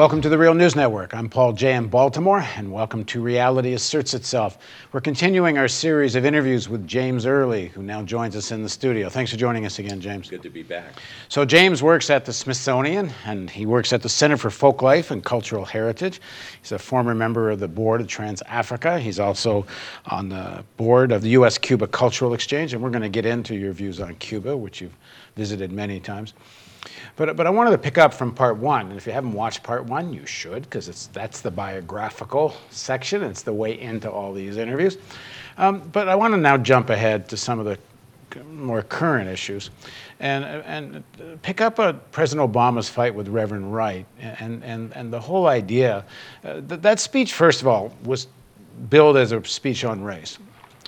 Welcome to the Real News Network. I'm Paul Jay in Baltimore, and welcome to Reality Asserts Itself. We're continuing our series of interviews with James Early, who now joins us in the studio. Thanks for joining us again, James. Good to be back. So, James works at the Smithsonian, and he works at the Center for Folklife and Cultural Heritage. He's a former member of the board of TransAfrica. He's also on the board of the U.S. Cuba Cultural Exchange, and we're going to get into your views on Cuba, which you've visited many times. But, but I wanted to pick up from part one. And if you haven't watched part one, you should, because it's that's the biographical section. It's the way into all these interviews. Um, but I want to now jump ahead to some of the more current issues and, and pick up a President Obama's fight with Reverend Wright. And, and, and the whole idea uh, that, that speech, first of all, was billed as a speech on race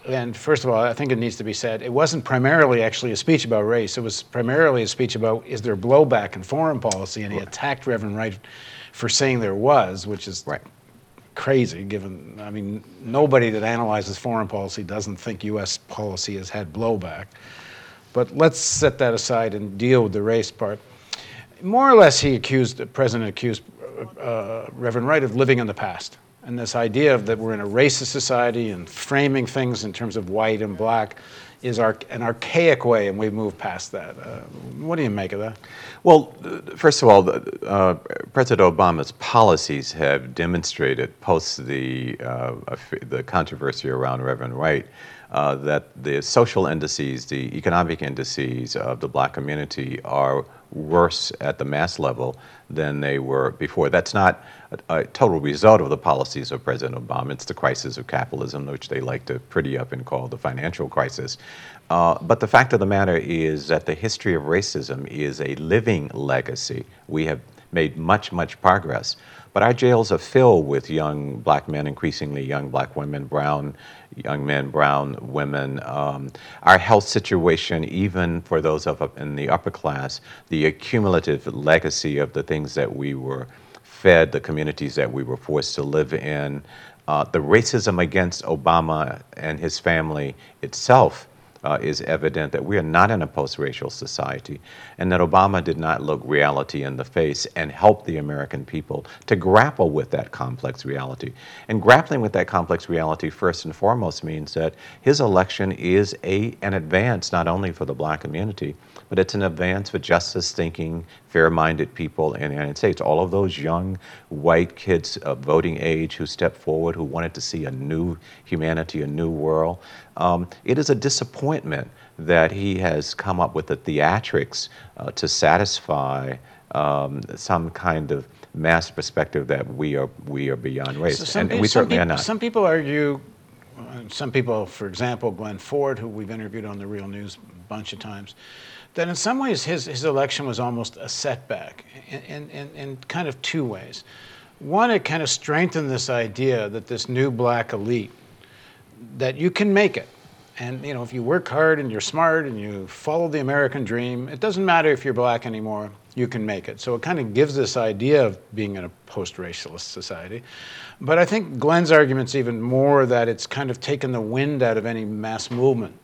and first of all, I think it needs to be said, it wasn't primarily actually a speech about race. It was primarily a speech about is there blowback in foreign policy, and he attacked Reverend Wright for saying there was, which is right. crazy. Given, I mean, nobody that analyzes foreign policy doesn't think U.S. policy has had blowback. But let's set that aside and deal with the race part. More or less, he accused the president accused uh, Reverend Wright of living in the past and this idea of that we're in a racist society and framing things in terms of white and black is our, an archaic way, and we've moved past that. Uh, what do you make of that? Well, first of all, uh, President Obama's policies have demonstrated post the, uh, the controversy around Reverend Wright uh, that the social indices, the economic indices of the black community are worse at the mass level than they were before. That's not a, a, total result of the policies of President Obama. It's the crisis of capitalism, which they like to pretty up and call the financial crisis. Uh, but the fact of the matter is that the history of racism is a living legacy. We have made much, much progress. But our jails are filled with young black men, increasingly young black women, brown young men, brown women. Um, our health situation, even for those of us in the upper class, the accumulative legacy of the things that we were fed, the communities that we were forced to live in, uh, the racism against Obama and his family itself uh, is evident that we are not in a post racial society and that Obama did not look reality in the face and help the American people to grapple with that complex reality. And grappling with that complex reality, first and foremost, means that his election is a, an advance not only for the black community, but it's an advance for justice thinking, fair minded people in the United States. All of those young white kids of voting age who stepped forward, who wanted to see a new humanity, a new world. Um, it is a disappointment that he has come up with the theatrics uh, to satisfy um, some kind of mass perspective that we are we are beyond race, so some, and we certainly people, are not. Some people argue. Some people, for example, Glen Ford, who we've interviewed on the Real News a bunch of times, that in some ways his, his election was almost a setback in, in, in kind of two ways. One, it kind of strengthened this idea that this new black elite, that you can make it. And you know, if you work hard and you're smart and you follow the American dream, it doesn't matter if you're black anymore, you can make it. So it kind of gives this idea of being in a post-racialist society. But I think Glen's argument's even more that it's kind of taken the wind out of any mass movement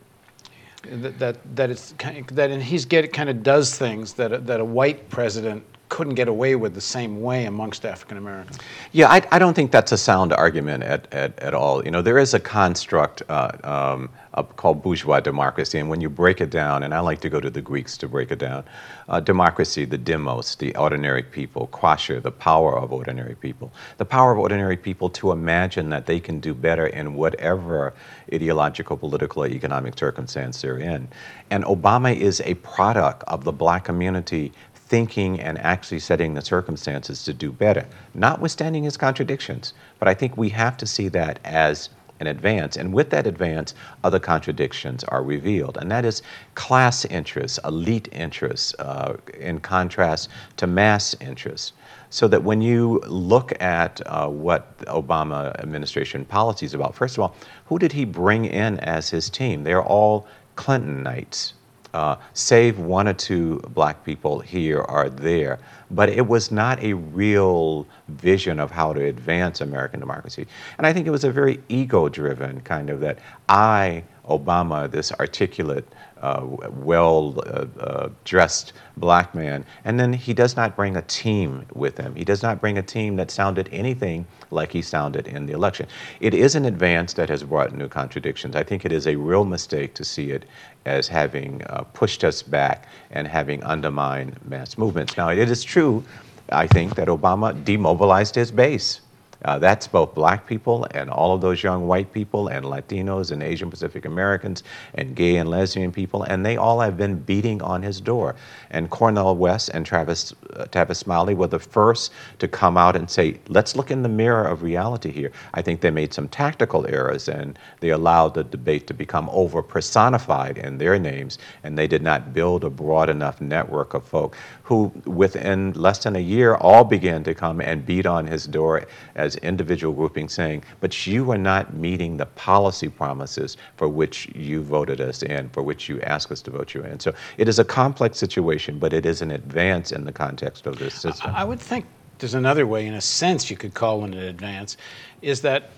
that that, that it's that and he's get kind of does things that that a white president couldn't get away with the same way amongst African Americans. Yeah, I, I, don't think that's a sound argument at, at, at all. You know, there is a construct uh, um, called bourgeois democracy, and when you break it down, and I like to go to the Greeks to break it down, uh, democracy, the demos, the ordinary people, quasher, the power of ordinary people, the power of ordinary people to imagine that they can do better in whatever ideological, political, or economic circumstance they're in. And Obama is a product of the black community thinking and actually setting the circumstances to do better, notwithstanding his contradictions. But I think we have to see that as an advance. And with that advance, other contradictions are revealed. And that is class interests, elite interests, uh, in contrast to mass interests. So that when you look at uh, what the Obama administration policy is about, first of all, who did he bring in as his team? They're all Clintonites uh, save one or two black people here or there. But it was not a real vision of how to advance American democracy. And I think it was a very ego driven kind of that I, Obama, this articulate, uh, well uh, uh, dressed black man, and then he does not bring a team with him. He does not bring a team that sounded anything like he sounded in the election. It is an advance that has brought new contradictions. I think it is a real mistake to see it as having uh, pushed us back and having undermined mass movements. Now, it is true, I think, that Obama demobilized his base. Uh, that's both black people and all of those young white people and Latinos and Asian Pacific Americans and gay and lesbian people, and they all have been beating on his door. And Cornel West and Tavis, uh, Smiley were the first to come out and say, let's look in the mirror of reality here. I think they made some tactical errors and they allowed the debate to become over personified in their names, and they did not build a broad enough network of folk who, within less than a year, all began to come and beat on his door as individual groupings, saying, But you are not meeting the policy promises for which you voted us in, for which you asked us to vote you in. So it is a complex situation, but it is an advance in the context of this system. I would think there's another way, in a sense, you could call it an advance, is that,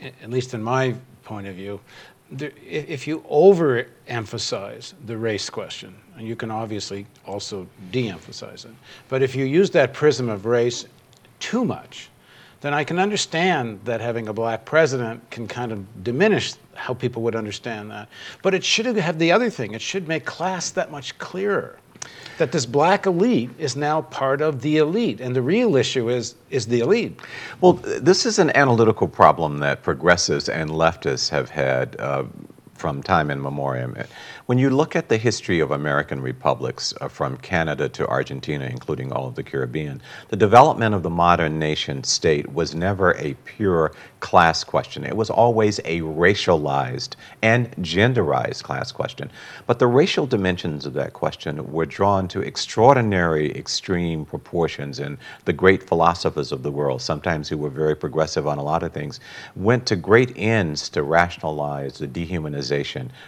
at least in my point of view, if you overemphasize the race question, and you can obviously also de-emphasize it, but if you use that prism of race too much, then I can understand that having a black president can kind of diminish how people would understand that. But it should have the other thing, it should make class that much clearer. That this black elite is now part of the elite, and the real issue is is the elite. Well, this is an analytical problem that progressives and leftists have had uh, from time in memoriam. When you look at the history of American republics, uh, from Canada to Argentina, including all of the Caribbean, the development of the modern nation state was never a pure class question. It was always a racialized and genderized class question. But the racial dimensions of that question were drawn to extraordinary, extreme proportions, and the great philosophers of the world, sometimes who were very progressive on a lot of things, went to great ends to rationalize the dehumanization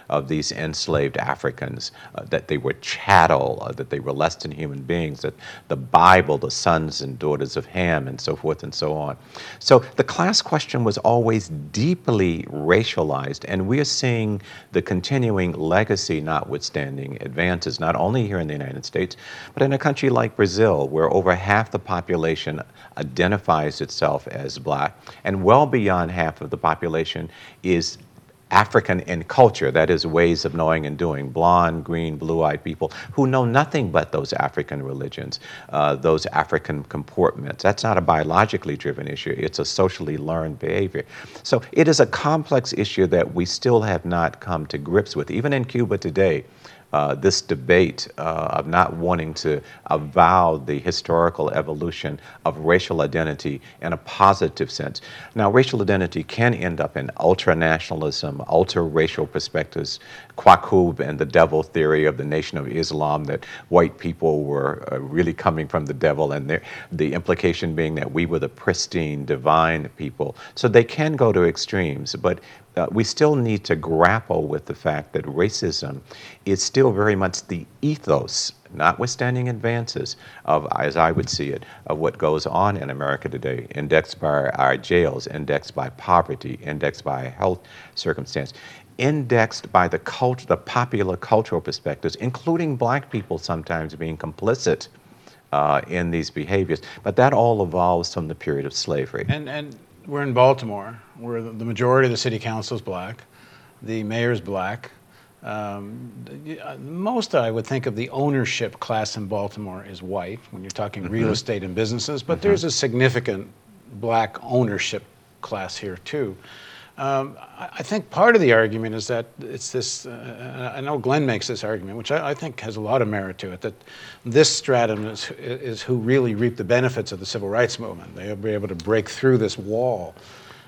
of these enslaved Africans, uh, that they were chattel, uh, that they were less than human beings, that the Bible, the sons and daughters of Ham, and so forth and so on. So the class question was always deeply racialized, and we are seeing the continuing legacy, notwithstanding advances, not only here in the United States, but in a country like Brazil, where over half the population identifies itself as black, and well beyond half of the population is African in culture, that is, ways of knowing and doing, blonde, green, blue eyed people who know nothing but those African religions, uh, those African comportments. That's not a biologically driven issue, it's a socially learned behavior. So it is a complex issue that we still have not come to grips with. Even in Cuba today, uh, this debate uh, of not wanting to avow the historical evolution of racial identity in a positive sense. Now, racial identity can end up in ultra nationalism, ultra racial perspectives, Yakub and the devil theory of the Nation of Islam that white people were uh, really coming from the devil, and the implication being that we were the pristine, divine people. So they can go to extremes, but uh, we still need to grapple with the fact that racism is still very much the ethos, notwithstanding advances of, as I would see it, of what goes on in America today, indexed by our jails, indexed by poverty, indexed by health circumstance, indexed by the cult, the popular cultural perspectives, including black people sometimes being complicit uh, in these behaviors. But that all evolves from the period of slavery. And, and we're in Baltimore, where the majority of the city council is black, the mayor is black. Um, most, I would think, of the ownership class in Baltimore is white when you're talking mm-hmm. real estate and businesses, but mm-hmm. there's a significant black ownership class here too. Um, I think part of the argument is that it's this. Uh, I know Glen makes this argument, which I, I, think has a lot of merit to it, that this stratum is, is who really reaped the benefits of the civil rights movement. They'll be able to break through this wall.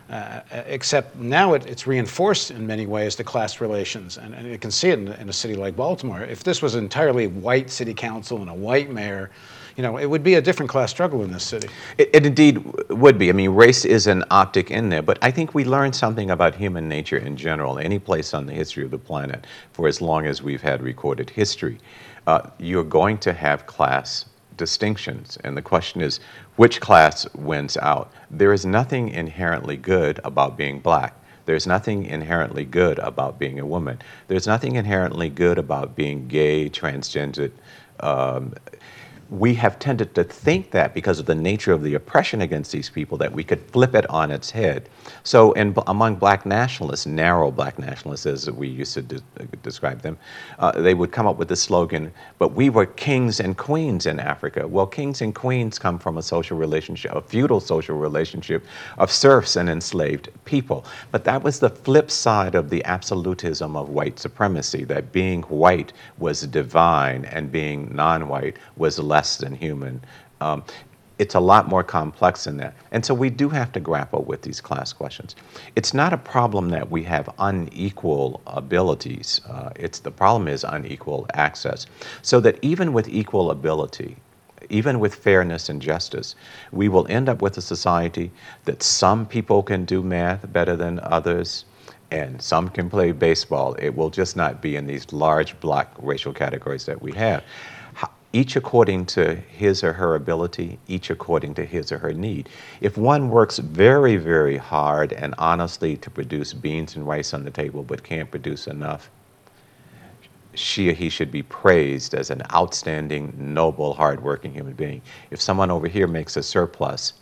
Uh, except now it, it's reinforced in many ways the class relations, and, and you can see it in, in a city like Baltimore. If this was an entirely white city council and a white mayor, you know, it would be a different class struggle in this city. It, it, indeed would be. I mean, race is an optic in there, but I think we learned something about human nature in general, any place on the history of the planet, for as long as we've had recorded history. Uh, you're going to have class distinctions, and the question is, which class wins out? There is nothing inherently good about being black. There's nothing inherently good about being a woman. There's nothing inherently good about being gay, transgender. Um, we have tended to think that because of the nature of the oppression against these people that we could flip it on its head. So, in, among black nationalists, narrow black nationalists as we used to de- describe them, uh, they would come up with the slogan, but we were kings and queens in Africa. Well, kings and queens come from a social relationship, a feudal social relationship of serfs and enslaved people. But that was the flip side of the absolutism of white supremacy, that being white was divine and being non white was less less than human. Um, it's a lot more complex than that. And so we do have to grapple with these class questions. It's not a problem that we have unequal abilities. Uh, it's the problem is unequal access. So that even with equal ability, even with fairness and justice, we will end up with a society that some people can do math better than others and some can play baseball. It will just not be in these large block racial categories that we have each according to his or her ability, each according to his or her need. If one works very, very hard and honestly to produce beans and rice on the table but can't produce enough, she or he should be praised as an outstanding, noble, hardworking human being. If someone over here makes a surplus,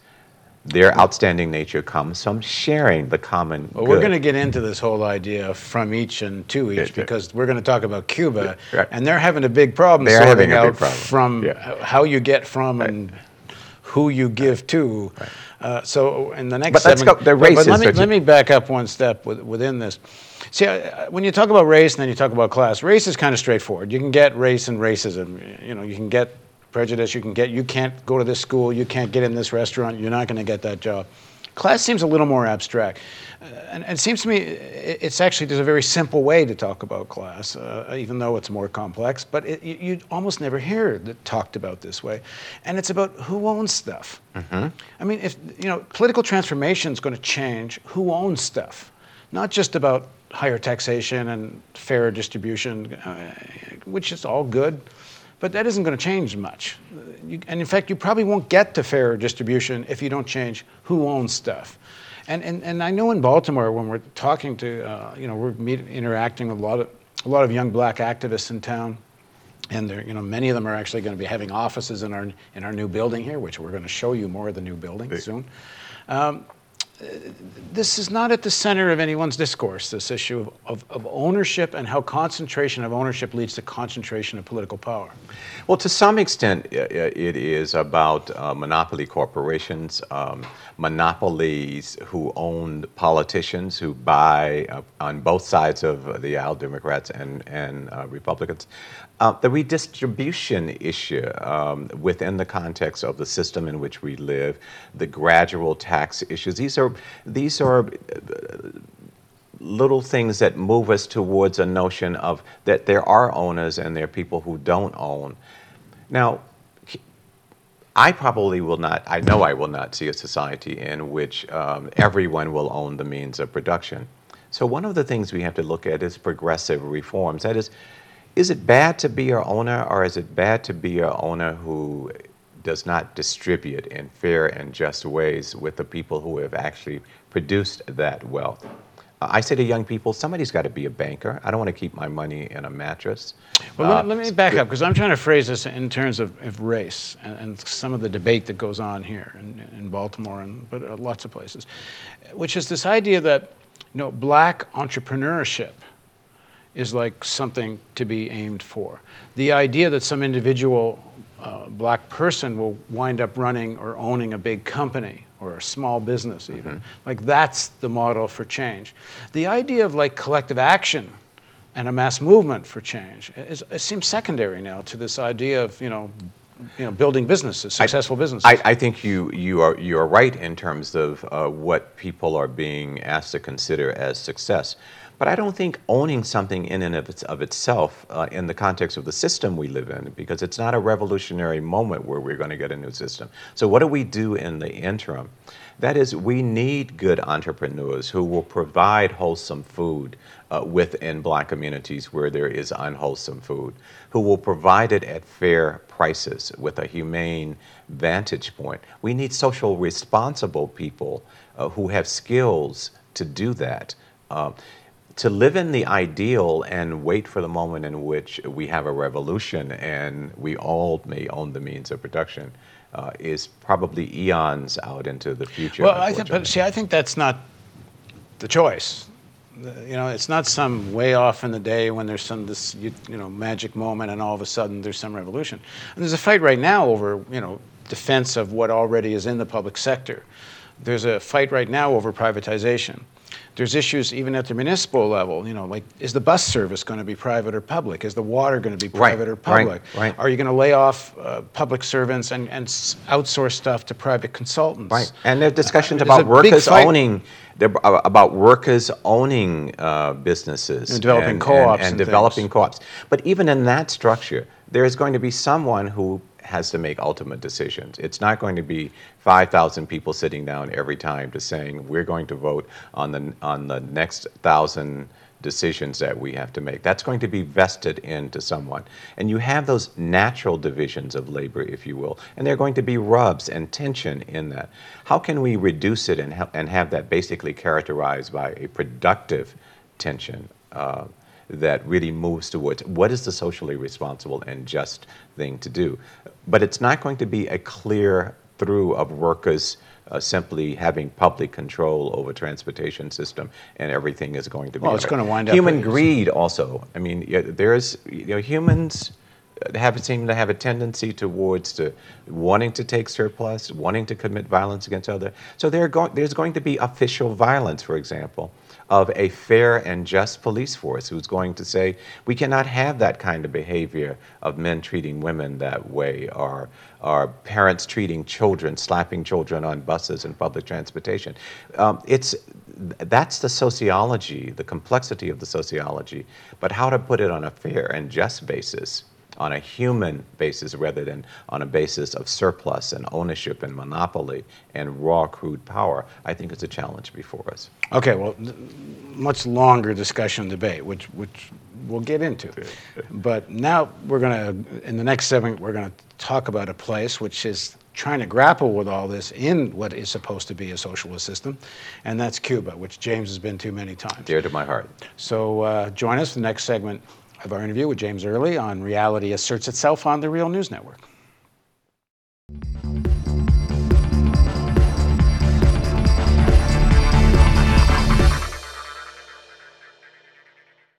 their outstanding nature comes from sharing the common well, good. we're going to get into this whole idea from each and to each because we're going to talk about Cuba, right. and they're having a big problem they're sorting out problem. from yeah. how you get from right. and who you give to. Right. Uh, so in the next but seven, let's go, the race but, but let, me, let me back up one step with, within this. See, uh, when you talk about race and then you talk about class, race is kind of straightforward. You can get race and racism. You know, you can get prejudice you can get. You can't go to this school, you can't get in this restaurant, you're not going to get that job. Class seems a little more abstract. Uh, and, and, it seems to me it's actually there's a very simple way to talk about class, uh, even though it's more complex. But it, you, you, almost never hear it talked about this way, and it's about who owns stuff. Mm-hmm. I mean, if you know, political transformation is going to change who owns stuff, not just about higher taxation and fairer distribution, uh, which is all good. But that isn't going to change much. You, and in fact, you probably won't get to fairer distribution if you don't change who owns stuff. And, and, and I know in Baltimore, when we're talking to, uh, you know, we're meet, interacting with a lot, of, a lot of young black activists in town. And there, you know, many of them are actually going to be having offices in our, in our new building here, which we're going to show you more of the new building soon. Um, this is not at the center of anyone's discourse, this issue of, of, of, ownership and how concentration of ownership leads to concentration of political power. Well, to some extent, it is about uh, monopoly corporations, um, monopolies who own politicians who buy uh, on both sides of the aisle, Democrats and, and uh, Republicans. Uh, the redistribution issue um, within the context of the system in which we live, the gradual tax issues, these are, these are uh, little things that move us towards a notion of that there are owners and there are people who don't own. Now, I probably will not, I know I will not see a society in which um, everyone will own the means of production. So, one of the things we have to look at is progressive reforms. That is, is it bad to be an owner, or is it bad to be an owner who does not distribute in fair and just ways with the people who have actually produced that wealth? I say to young people, somebody's got to be a banker. I don't want to keep my money in a mattress. Well, uh, let, let, me back up because I'm trying to phrase this in terms of, of race and, and, some of the debate that goes on here in, in Baltimore and but uh, lots of places, which is this idea that you know black entrepreneurship is like something to be aimed for. The idea that some individual uh, black person will wind up running or owning a big company or a small business even mm-hmm. like that's the model for change the idea of like collective action and a mass movement for change is, it seems secondary now to this idea of you know you know, building businesses, successful I, businesses. I, I, think you, you, are, you are right in terms of uh, what people are being asked to consider as success. But I don't think owning something in and of, its, of itself, uh, in the context of the system we live in, because it's not a revolutionary moment where we're going to get a new system. So, what do we do in the interim? That is, we need good entrepreneurs who will provide wholesome food uh, within black communities where there is unwholesome food, who will provide it at fair prices with a humane vantage point. We need social responsible people uh, who have skills to do that Uh, to live in the ideal and wait for the moment in which we have a revolution and we all may own the means of production uh, is probably eons out into the future. Well, I think, but see, I think that's not the choice. You know, it's not some way off in the day when there's some this you, you know magic moment and all of a sudden there's some revolution. And there's a fight right now over you know defense of what already is in the public sector. There's a fight right now over privatization. There's issues even at the municipal level. You know, like is the bus service going to be private or public? Is the water going to be Right, private or public? right. Are you going to lay off uh, public servants and, and outsource stuff to private consultants? Right, and there are discussions Uh, about workers owning, about workers owning uh, businesses And developing and, co-ops and, and developing things. co-ops. But even in that structure, there is going to be someone who has to make ultimate decisions. It's not going to be 5,000 people sitting down every time to saying we're going to vote on the on the next thousand decisions that we have to make. That's going to be vested into someone. And you have those natural divisions of labor, if you will, and there are going to be rubs and tension in that. How can we reduce it and, ha- and have that basically characterized by a productive tension? Uh, that really moves towards what is the socially responsible and just thing to do. But it's not going to be a clear through of workers uh, simply having public control over transportation system and everything is going to be. Well, it's gonna wind up Human greed also. I mean, yeah, there's, you know, humans have seem to have a tendency towards to wanting to take surplus, wanting to commit violence against other. So there go, there's going to be official violence, for example, of a fair and just police force who's going to say we cannot have that kind of behavior of men treating women that way, or or parents treating children, slapping children on buses and public transportation. Um, it's that's the sociology, the complexity of the sociology, but how to put it on a fair and just basis, on a human basis rather than on a basis of surplus and ownership and monopoly and raw crude power, I think is a challenge before us. Okay, well, much longer discussion debate, which which we'll get into. But now we're going to, in the next segment, we're going to talk about a place which is trying to grapple with all this in what is supposed to be a socialist system, and that's Cuba, which James has been to many times. Dear to my heart. So uh, join us for the next segment of our interview with James Early on Reality Asserts Itself on the Real News Network.